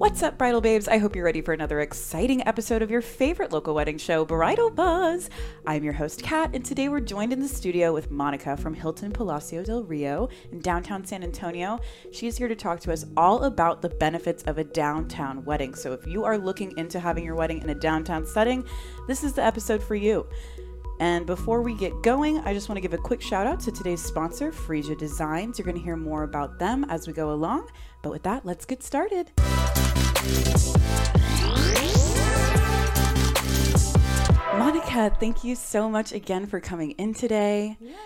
What's up, bridal babes? I hope you're ready for another exciting episode of your favorite local wedding show, Bridal Buzz. I'm your host, Kat, and today we're joined in the studio with Monica from Hilton Palacio del Rio in downtown San Antonio. She's here to talk to us all about the benefits of a downtown wedding. So if you are looking into having your wedding in a downtown setting, this is the episode for you. And before we get going, I just want to give a quick shout out to today's sponsor, Frisia Designs. You're going to hear more about them as we go along. But with that, let's get started. Monica, thank you so much again for coming in today. Yes.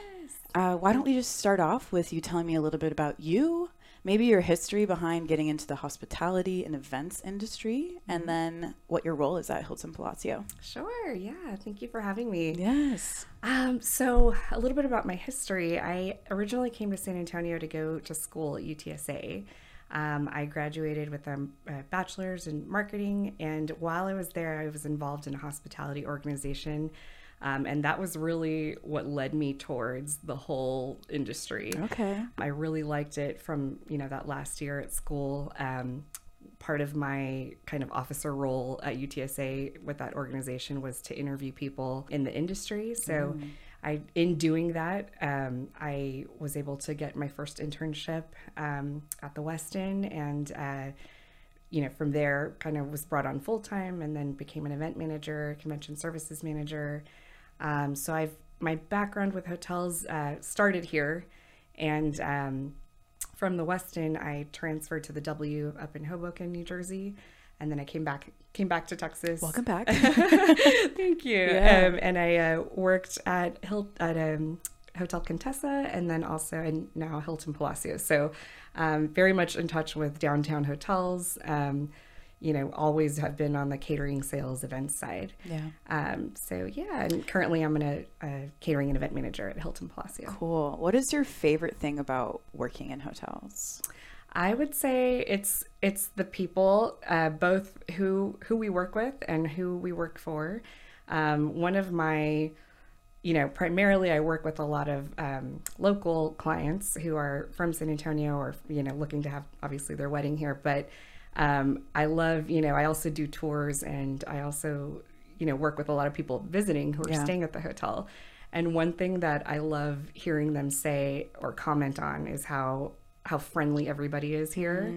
Uh, why don't we just start off with you telling me a little bit about you, maybe your history behind getting into the hospitality and events industry, and then what your role is at Hilton Palacio? Sure. Yeah. Thank you for having me. Yes. Um, so, a little bit about my history. I originally came to San Antonio to go to school at UTSA. Um, I graduated with a, a bachelor's in marketing, and while I was there, I was involved in a hospitality organization. Um, and that was really what led me towards the whole industry. Okay. I really liked it from you know that last year at school. Um, part of my kind of officer role at UTSA with that organization was to interview people in the industry. So. I, in doing that, um, I was able to get my first internship um, at the Westin, and uh, you know, from there, kind of was brought on full time, and then became an event manager, convention services manager. Um, so I've my background with hotels uh, started here, and um, from the Westin, I transferred to the W up in Hoboken, New Jersey, and then I came back came back to Texas. Welcome back. Thank you. Yeah. Um, and I uh, worked at Hil- at um, Hotel Contessa, and then also and now Hilton Palacio. So um, very much in touch with downtown hotels. You know, always have been on the catering, sales, events side. yeah. Um, so yeah, and currently I'm a, a catering and event manager at Hilton Palacio. Cool. What is your favorite thing about working in hotels? I would say it's it's the people, uh, both who who we work with and who we work for. Um, one of my, you know, primarily I work with a lot of um, local clients who are from San Antonio or you know looking to have obviously their wedding here. But um, I love, you know, I also do tours and I also, you know, work with a lot of people visiting who are Yeah. staying at the hotel. And one thing that I love hearing them say or comment on is how how friendly everybody is here,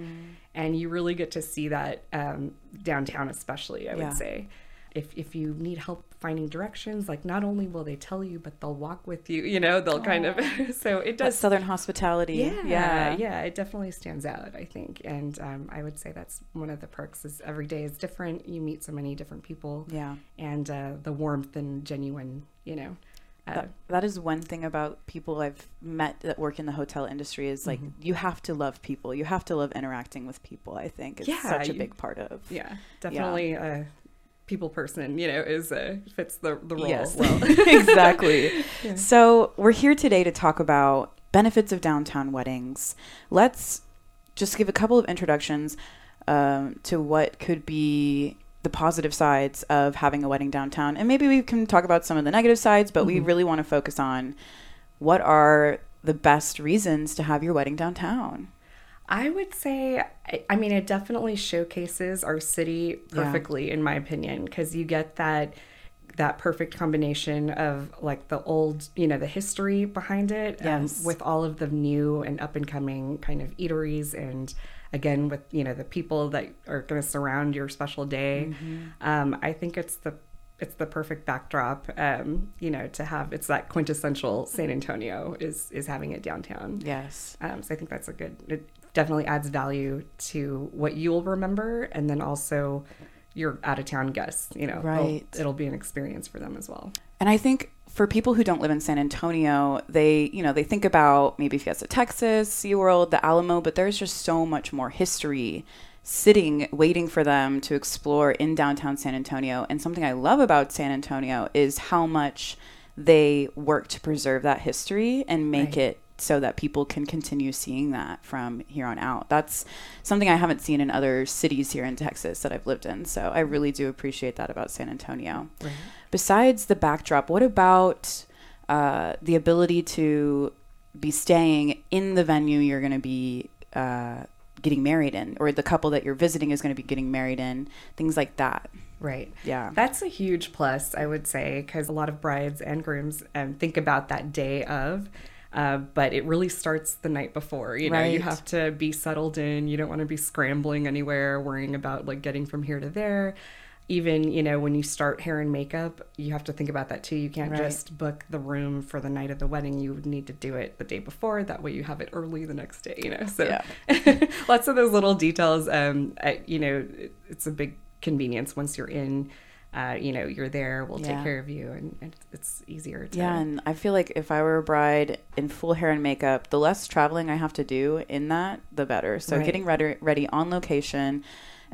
and you really get to see that um, downtown, especially. I Yeah. would say, if if you need help finding directions, like not only will they tell you, but they'll walk with you. You know, they'll kind of. so it does. Southern hospitality. Yeah, Yeah. yeah, it definitely stands out, I think, and um, I would say that's one of the perks. Is every day is different. You meet so many different people, Yeah. and uh, the warmth and genuine, you know. Uh, That, that is one thing about people I've met that work in the hotel industry is like Mm-hmm. you have to love people. You have to love interacting with people. I think it's Yeah, such a you- big part of. yeah, definitely a people person. You know, is uh, fits the the role Yes. well. exactly. So we're here today to talk about benefits of downtown weddings. Let's just give a couple of introductions um, to what could be the positive sides of having a wedding downtown, and maybe we can talk about some of the negative sides. But we really want to focus on what are the best reasons to have your wedding downtown. I would say, I- mean, it definitely showcases our city Yeah. perfectly, in my opinion, because you get that that perfect combination of like the old, you know, the history behind it, Yes. um, with all of the new and up and coming kind of eateries, and again with you know the people that are going to surround your special day. Um, I think it's the it's the perfect backdrop, um, you know, to have. It's that quintessential San Antonio is is having it downtown. Yes. Um, so I think that's a good. It definitely adds value to what you'll remember, and then also your out of town guests. You know, It'll- It'll, be an experience for them as well. And I think for people who don't live in San Antonio, they, you know, they think about maybe Fiesta Texas, SeaWorld, the Alamo, but there's just so much more history sitting waiting for them to explore in downtown San Antonio. And something I love about San Antonio is how much they work to preserve that history and make Right. it so that people can continue seeing that from here on out. That's something I haven't seen in other cities here in Texas that I've lived in. So I really do appreciate that about San Antonio. Besides the backdrop, what about uh, the ability to be staying in the venue you're going to be uh, getting married in, or the couple that you're visiting is going to be getting married in, things like that. Right. Yeah. That's a huge plus, I would say, because a lot of brides and grooms um, think about that day of. Uh, but it really starts the night before. You know, you have to be settled in. You don't want to be scrambling anywhere, worrying about like getting from here to there. Even, you know, when you start hair and makeup, you have to think about that too. You can't Right. just book the room for the night of the wedding. You would need to do it the day before. That way you have it early the next day, you know. So Yeah. lots of those little details. Um, I, you know, it's a big convenience once you're in. Uh, you know, you're there. We'll Yeah. take care of you, and, and it's easier to. Yeah, and I feel like if I were a bride in full hair and makeup, the less traveling I have to do in that, the better. So Right. getting ready, ready on location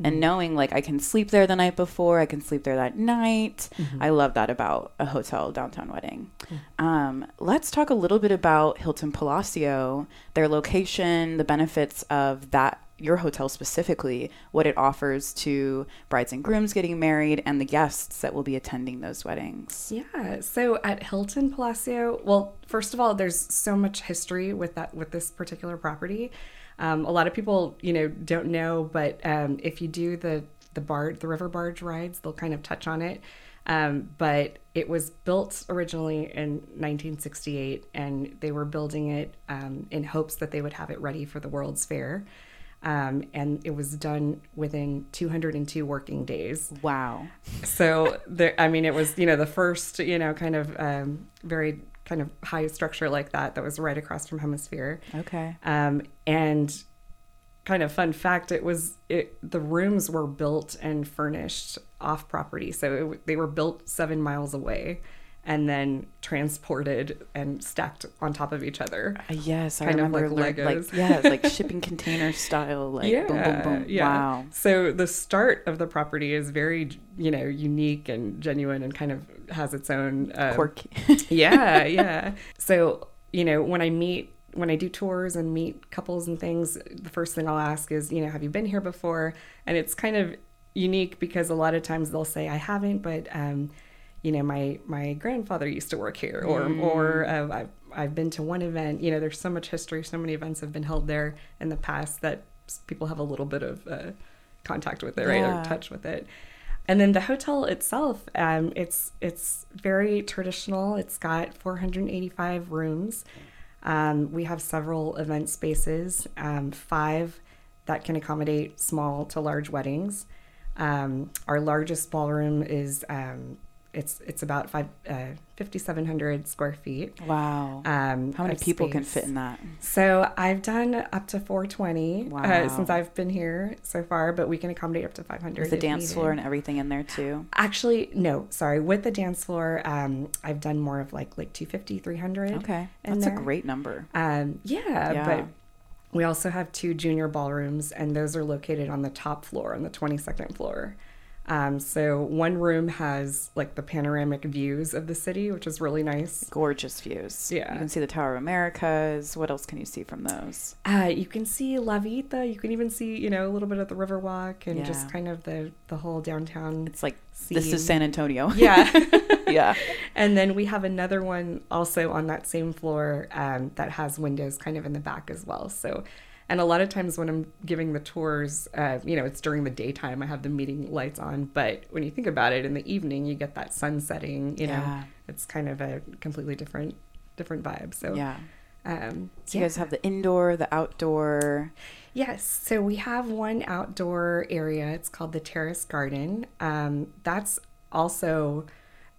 and knowing like I can sleep there the night before, I can sleep there that night. I love that about a hotel downtown wedding. Um, let's talk a little bit about Hilton Palacio, their location, the benefits of that your hotel specifically, what it offers to brides and grooms getting married and the guests that will be attending those weddings. Yeah. So at Hilton Palacio, well, first of all, there's so much history with that with this particular property. Um, a lot of people, you know, don't know, but um, if you do the the barge, the river barge rides, they'll kind of touch on it. Um, but it was built originally in 1968, and they were building it um, in hopes that they would have it ready for the World's Fair. Um, and it was done within 202 working days. Wow. So there, I mean, it was you know the first you know kind of um, very kind of high structure like that that was right across from HemisFair, Okay. um, and kind of fun fact, it was it the rooms were built and furnished off property, so it, they were built seven miles away, and then transported and stacked on top of each other. Uh, yes, I Kind of remember like lear- like yeah, like shipping container style, like boom, boom, boom. yeah. Wow. So the start of the property is very, you know, unique and genuine, and kind of has its own um, Quirky. yeah, yeah. So, you know, when I meet, when I do tours and meet couples and things, the first thing I'll ask is, you know, have you been here before? And it's kind of unique because a lot of times they'll say, I haven't, but, um, you know, my my grandfather used to work here, or or uh, I've I've been to one event. You know, there's so much history, so many events have been held there in the past that people have a little bit of uh, contact with it, right, Yeah. or touch with it. And then the hotel itself, um, it's it's very traditional. It's got 485 rooms. Um, we have several event spaces, um, five that can accommodate small to large weddings. Um, our largest ballroom is um, it's it's about five uh, 5,700 square feet. Wow. Um, How many people can fit in that? So I've done up to 420 Wow. uh, since I've been here so far, but we can accommodate up to 500. With the dance needed. floor and everything in there too. Actually, no, sorry. With the dance floor, um, I've done more of like like 250, 300. Okay. That's there. a great number. Um, yeah, Yeah. but we also have two junior ballrooms, and those are located on the top floor, on the 22nd floor. Um, so one room has like the panoramic views of the city, which is really nice. Gorgeous views. Yeah. You can see the Tower of Americas. What else can you see from those? Uh, you can see La Villita. You can even see, you know, a little bit of the Riverwalk and Yeah. just kind of the the whole downtown. It's like scene. this is San Antonio. yeah. yeah. And then we have another one also on that same floor um, that has windows kind of in the back as well. So, and a lot of times when I'm giving the tours, uh, you know, it's during the daytime, I have the meeting lights on. But when you think about it, in the evening, you get that sun setting, you know, it's kind of a completely different different vibe. So, Yeah. um, So you guys have the indoor, the outdoor. Yes, so we have one outdoor area. It's called the Terrace Garden. Um, that's also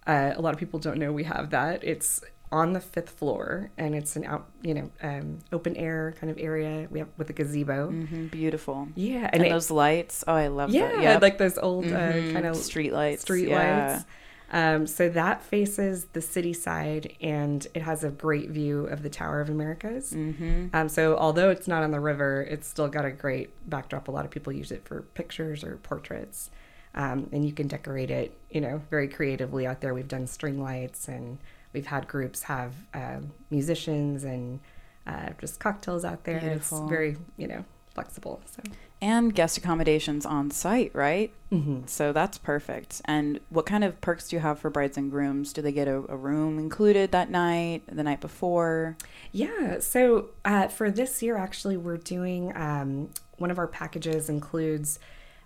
uh, a lot of people don't know we have that. It's on the fifth floor, and it's an out, you know, um, open air kind of area. We have with a gazebo. hmm Beautiful. Yeah, And, it- those lights. Oh, I love yeah. Yep. like those old Mhm. uh, kind of street lights. street yeah. lights. Um, so that faces the city side, and it has a great view of the Tower of Americas. Mm-hmm. Um, so although it's not on the river, it's still got a great backdrop. A lot of people use it for pictures or portraits, um, and you can decorate it, you know, very creatively out there. We've done string lights, and we've had groups have um, musicians and uh, just cocktails out there. Beautiful. It's very, you know, flexible. So And guest accommodations on site, right? mm-hmm. So that's perfect. And what kind of perks do you have for brides and grooms? Do they get a, a room included that night, the night before? Yeah. So uh, for this year, actually, we're doing um, one of our packages includes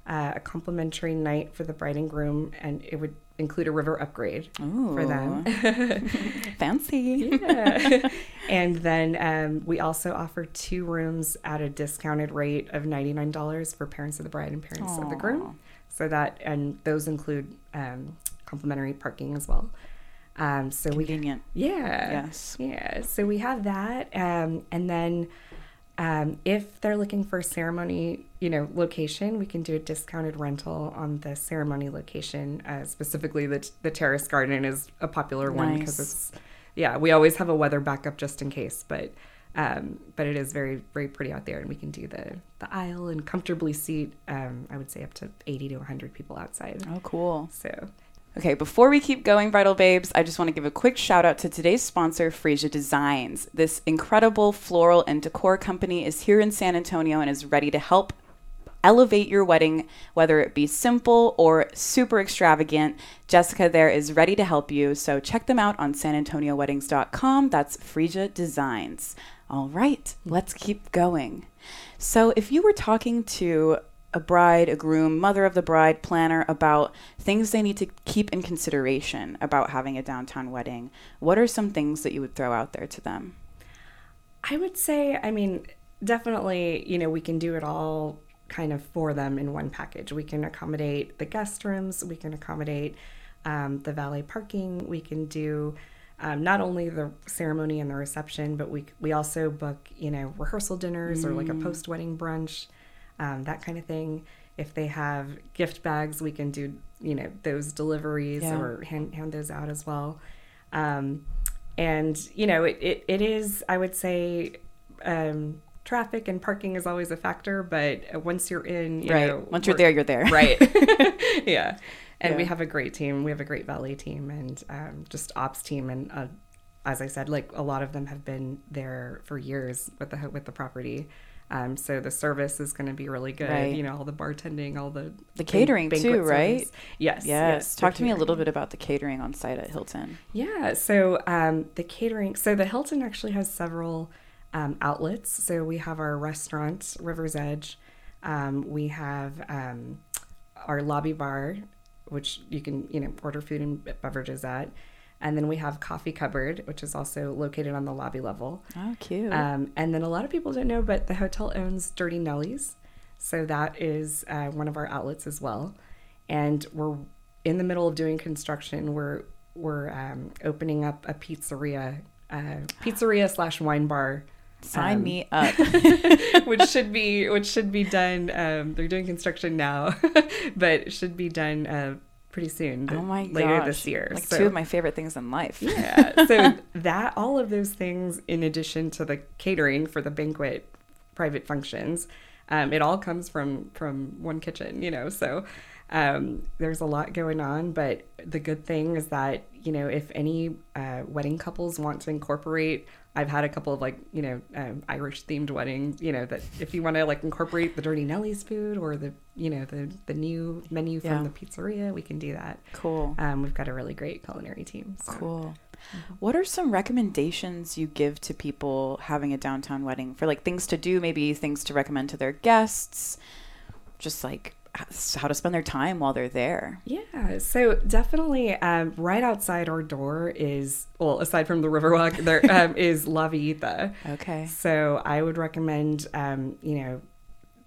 uh, a complimentary night for the bride and groom, and it would include a river upgrade Ooh. for them. Fancy. yeah. and then um, we also offer two rooms at a discounted rate of $99 for parents of the bride and parents of the groom. So that, and those include um, complimentary parking as well. Um, so we, Convenient. yeah. Yes. Yeah. So we have that. Um, and then um, if they're looking for a ceremony, you know, location, we can do a discounted rental on the ceremony location. Uh, specifically, the, the terrace garden is a popular one because it's, yeah, we always have a weather backup just in case, but. Um, but it is very, very pretty out there, and we can do the the aisle and comfortably seat. Um, I would say up to eighty to hundred people outside. Oh, cool. So Okay, before we keep going, Bridal Babes, I just want to give a quick shout out to today's sponsor, Frisia Designs. This incredible floral and decor company is here in San Antonio and is ready to help elevate your wedding, whether it be simple or super extravagant. Jessica there is ready to help you. So check them out on sanantonioweddings.com. That's Frisia Designs. All right, let's keep going. So if you were talking to a bride, a groom, mother of the bride, planner about things they need to keep in consideration about having a downtown wedding, what are some things that you would throw out there to them? I would say, I mean, definitely, you know, we can do it all kind of for them in one package. We can accommodate the guest rooms, we can accommodate um, the valet parking, we can do um, not only the ceremony and the reception, but we we also book, you know, rehearsal dinners or like a post wedding brunch, um, that kind of thing. If they have gift bags, we can do, you know, those deliveries Yeah. or hand, hand those out as well. Um, and you know it, it, it is i would say um, traffic and parking is always a factor but once you're in you right. know, Once you're there, you're there. right yeah and we have a great team we have a great valet team and um, just ops team and uh, as i said like a lot of them have been there for years with the with the property um, so the service is going to be really good Right. you know all the bartending all the The catering too, right? service. yes Yes. Talk to me a little bit about the catering on site at Hilton. Yeah, so um, the catering, so the Hilton actually has several um, outlets. So we have our restaurant, River's Edge. Um, we have um, our lobby bar, which you can, you know, order food and beverages at. And then we have Coffee Cupboard, which is also located on the lobby level. Oh, cute. Um, and then a lot of people don't know, but the hotel owns Dirty Nellies. So that is uh, one of our outlets as well. And we're in the middle of doing construction. We're we're um, opening up a pizzeria, uh, pizzeria slash wine bar, Sign um, me up. which should be which should be done. Um, they're doing construction now, but it should be done uh, pretty soon. oh my gosh. later this year. Like So- two of my favorite things in life. yeah. So that all of those things, in addition to the catering for the banquet, private functions, um, it all comes from from one kitchen. You know, so um, there's a lot going on. But the good thing is that you know if any uh, wedding couples want to incorporate. I've had a couple of like you know um, Irish themed weddings. You know that if you want to like incorporate the Dirty Nellies food or the you know the the new menu from Yeah. the pizzeria, we can do that. Cool. Um, we've got a really great culinary team. so. Cool. What are some recommendations you give to people having a downtown wedding for like things to do, maybe things to recommend to their guests, just like how to spend their time while they're there? Yeah, so definitely um, right outside our door is, well, aside from the Riverwalk, there um, is La Villita. Okay. So I would recommend, um, you know,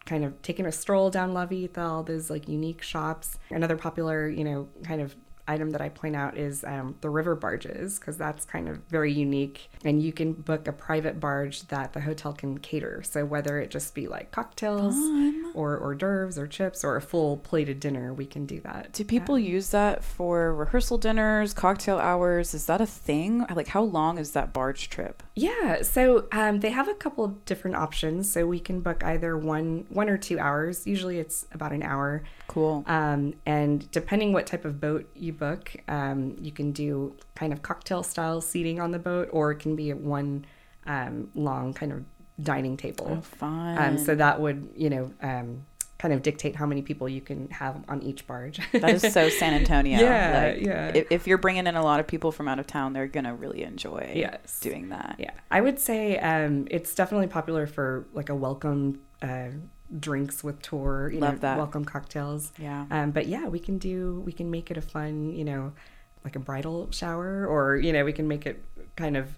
kind of taking a stroll down La Villita, all those like unique shops. Another popular, you know, kind of item that I point out is um, the river barges because that's kind of very unique. And you can book a private barge that the hotel can cater. So whether it just be like cocktails Fun. or hors d'oeuvres or chips or a full plated dinner, we can do that. Do people use that for rehearsal dinners, cocktail hours? Is that a thing? Like, how long is that barge trip? Yeah, so um, they have a couple of different options. So we can book either one, one or two hours. Usually it's about an hour. Cool. Um, and depending what type of boat you book, um, you can do kind of cocktail style seating on the boat, or it can be at one um, long kind of dining table. Oh, fun. Um, so that would, you know, um, kind of dictate how many people you can have on each barge. that is so San Antonio. Yeah, Like, yeah. If, if you're bringing in a lot of people from out of town, they're gonna really enjoy Yes. doing that. Yeah, I would say um, it's definitely popular for like a welcome uh, drinks with tour, you Love know, that. welcome cocktails. Yeah. Um, but yeah, we can do we can make it a fun, you know, like a bridal shower, or you know, we can make it kind of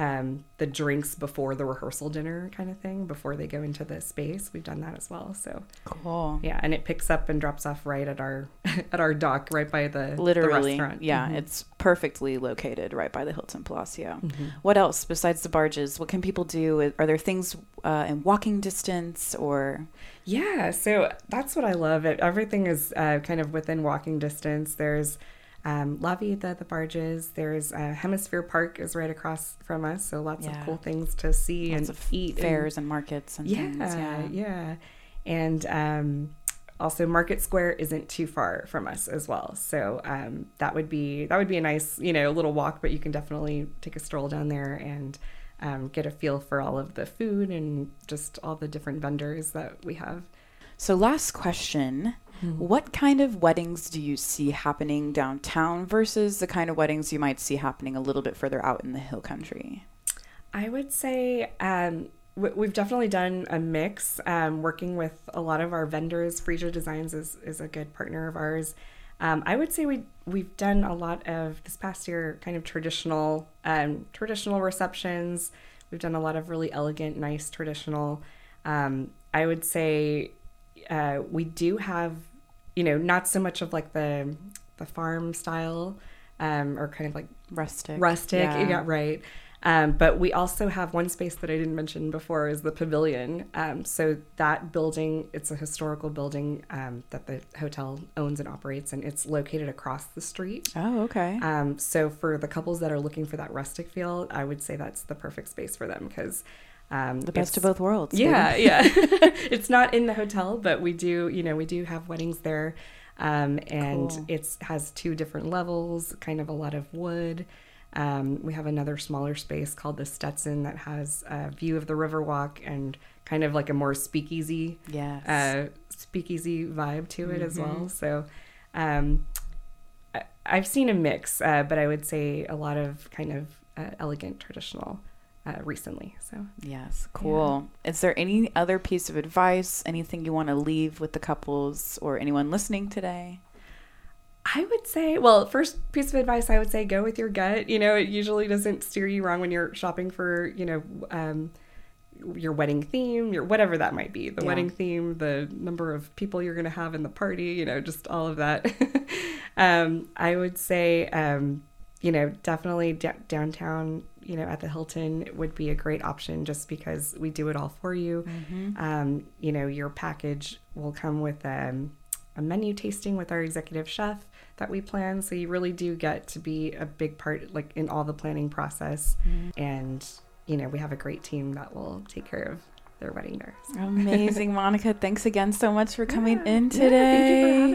um, the drinks before the rehearsal dinner kind of thing before they go into the space. We've done that as well. So Cool. yeah, and it picks up and drops off right at our at our dock, right by the the Literally. restaurant. Yeah, Mhm. it's perfectly located right by the Hilton Palacio. Mm-hmm. What else besides the barges? What can people do? Are there things uh, in walking distance or Yeah, so that's what I love. It everything is uh, kind of within walking distance. There's um, La Villita, the barges. There's uh, HemisFair Park is right across from us, so lots Yeah. of cool things to see lots and of eat. and- fairs and markets and yeah, things? yeah, yeah, and um, also Market Square isn't too far from us as well. So um, that would be that would be a nice you know little walk, but you can definitely take a stroll down there and. Um, get a feel for all of the food and just all the different vendors that we have. So, last question. What kind of weddings do you see happening downtown versus the kind of weddings you might see happening a little bit further out in the hill country? I would say um, we- we've definitely done a mix. Um, working with a lot of our vendors, Frisia Designs is, is a good partner of ours. Um, I would say we we've done a lot of this past year, kind of traditional um, traditional receptions. We've done a lot of really elegant, nice traditional. Um, I would say uh, we do have, you know, not so much of like the the farm style, um, or kind of like Rustic. rustic. Yeah, right. Um, but we also have one space that I didn't mention before is the pavilion. Um, so that building, it's a historical building um, that the hotel owns and operates, and it's located across the street. Oh, okay. Um, so for the couples that are looking for that rustic feel, I would say that's the perfect space for them because um, the best of both worlds. yeah, yeah. it's not in the hotel, but we do, you know, we do have weddings there. Um, and Cool. it's has two different levels, kind of a lot of wood. Um, we have another smaller space called the Stetson that has a view of the Riverwalk and kind of like a more speakeasy Yes. uh, speakeasy vibe to it as Mm-hmm. well. So um, I, I've seen a mix, uh, but I would say a lot of kind of uh, elegant traditional uh, recently. So yes. Cool. Is there any other piece of advice, anything you want to leave with the couples or anyone listening today? I would say, well, first piece of advice I would say go with your gut. You know, it usually doesn't steer you wrong when you're shopping for, you know, um, your wedding theme, your whatever that might be, the Yeah. wedding theme, the number of people you're going to have in the party, you know, just all of that. um, I would say, um, you know, definitely d- downtown, you know, at the Hilton would be a great option just because we do it all for you. Um, you know, your package will come with um, a menu tasting with our executive chef that we plan. So you really do get to be a big part, like in all the planning process. And, you know, we have a great team that will take care of their wedding there. So- Amazing, Monica. Thanks again so much for coming Yeah, in yeah, today. thank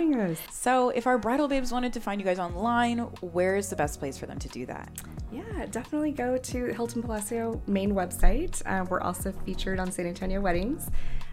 you for having us. So, if our bridal babes wanted to find you guys online, where is the best place for them to do that? Yeah, definitely go to Hilton Palacio main website. Uh, we're also featured on San Antonio Weddings.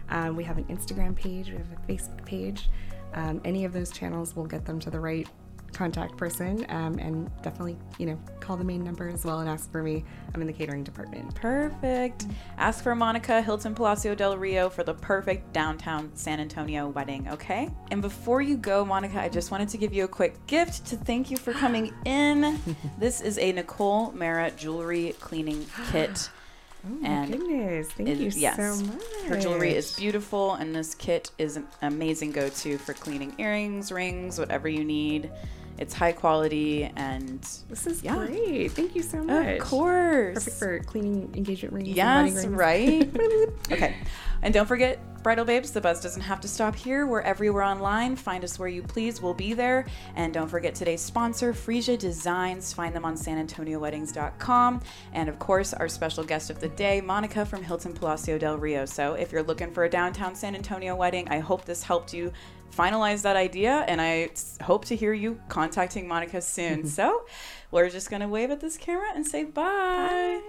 Um, we have an Instagram page, we have a Facebook page. Um, any of those channels will get them to the right contact person. Um, and definitely, you know, call the main number as well and ask for me. I'm in the catering department. Perfect. Ask for Monica Hilton Palacio del Rio for the perfect downtown San Antonio wedding, okay? And before you go, Monica, I just wanted to give you a quick gift to thank you for coming in. this is a Nicole Mara jewelry cleaning kit. Oh, And my goodness. Thank it- you yes. so much. Her jewelry is beautiful, and this kit is an amazing go to for cleaning earrings, rings, whatever you need. It's high quality and This is Yeah. great. Thank you so much. of course. Perfect for cleaning engagement rings. Yes, rings. right? okay. And don't forget, Bridal Babes, the buzz doesn't have to stop here. We're everywhere online. Find us where you please. We'll be there. And don't forget today's sponsor, Frisia Designs. Find them on sanantonioweddings.com. And of course, our special guest of the day, Monica from Hilton Palacio del Rio. So if you're looking for a downtown San Antonio wedding, I hope this helped you finalize that idea. And I hope to hear you contacting Monica soon. so we're just going to wave at this camera and say bye.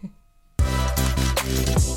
Bye.